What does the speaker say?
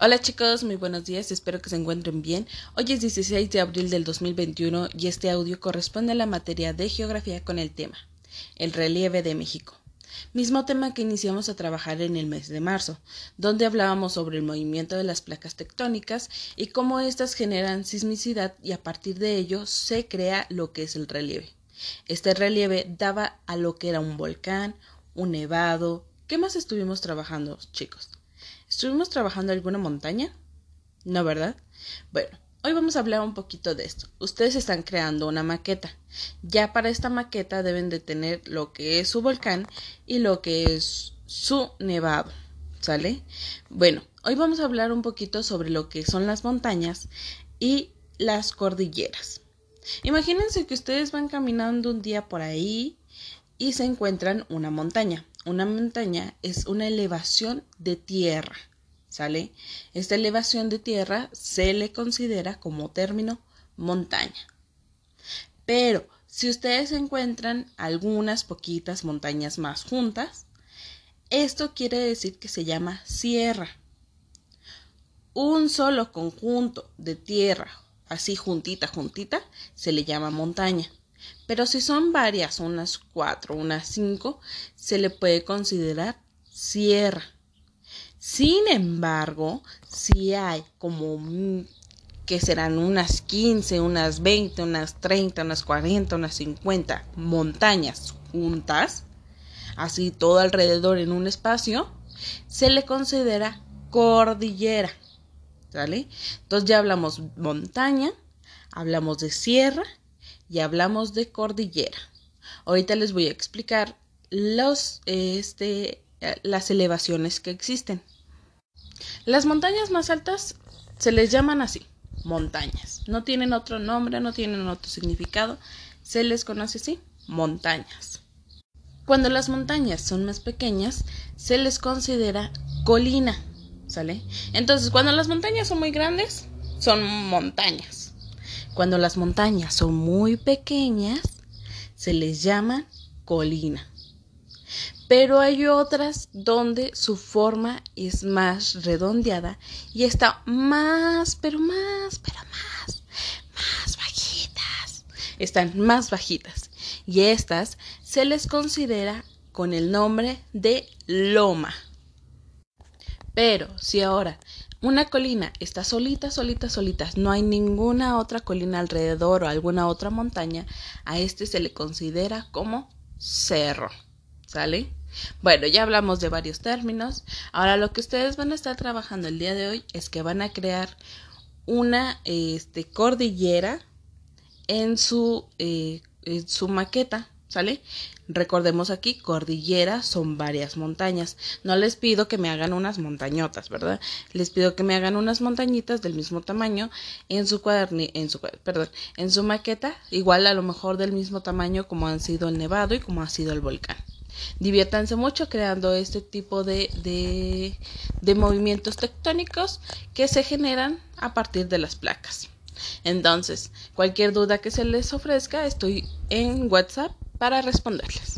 Hola chicos, muy buenos días, espero que se encuentren bien. Hoy es 16 de abril del 2021 y este audio corresponde a la materia de geografía con el tema El relieve de México. Mismo tema que iniciamos a trabajar en el mes de marzo, donde hablábamos sobre el movimiento de las placas tectónicas y cómo éstas generan sismicidad y a partir de ello se crea lo que es el relieve. Este relieve daba a lo que era un volcán, un nevado. ¿Qué más estuvimos trabajando, chicos? ¿Estuvimos trabajando alguna montaña? No, ¿verdad? Bueno, hoy vamos a hablar un poquito de esto. Ustedes están creando una maqueta. Ya para esta maqueta deben de tener lo que es su volcán y lo que es su nevado. ¿Sale? Bueno, hoy vamos a hablar un poquito sobre lo que son las montañas y las cordilleras. Imagínense que ustedes van caminando un día por ahí y se encuentran una montaña. Una montaña es una elevación de tierra, ¿sale? Esta elevación de tierra se le considera como término montaña. Pero si ustedes encuentran algunas poquitas montañas más juntas, esto quiere decir que se llama sierra. Un solo conjunto de tierra, así juntita, juntita, se le llama montaña. Pero si son varias, unas cuatro, unas cinco, se le puede considerar sierra. Sin embargo, si hay como que serán unas 15, unas 20, unas 30, unas 40, unas 50 montañas juntas, así todo alrededor en un espacio, se le considera cordillera. ¿Sale? Entonces ya hablamos montaña, hablamos de sierra y hablamos de cordillera. Ahorita les voy a explicar los, este, las elevaciones que existen. Las montañas más altas se les llaman así, montañas. No tienen otro nombre, no tienen otro significado. Se les conoce así, montañas. Cuando las montañas son más pequeñas, se les considera colina, ¿sale? Entonces, cuando las montañas son muy grandes, son montañas. Cuando las montañas son muy pequeñas, se les llama colina. Pero hay otras donde su forma es más redondeada y está más, pero más, pero más, más bajitas. Están más bajitas. Y estas se les considera con el nombre de loma. Pero si ahora una colina está solita, solita, solita, no hay ninguna otra colina alrededor o alguna otra montaña, a este se le considera como cerro. ¿Sale? Bueno, ya hablamos de varios términos. Ahora lo que ustedes van a estar trabajando el día de hoy es que van a crear una este, cordillera en su, eh, en su maqueta ¿Sale? Recordemos aquí, cordillera son varias montañas. No les pido que me hagan unas montañotas, ¿verdad? Les pido que me hagan unas montañitas del mismo tamaño en su cuaderni, en su, perdón, en su maqueta, igual a lo mejor del mismo tamaño como han sido el nevado y como ha sido el volcán. Diviértanse mucho creando este tipo de, de, de movimientos tectónicos que se generan a partir de las placas. Entonces, cualquier duda que se les ofrezca, estoy en WhatsApp para responderles.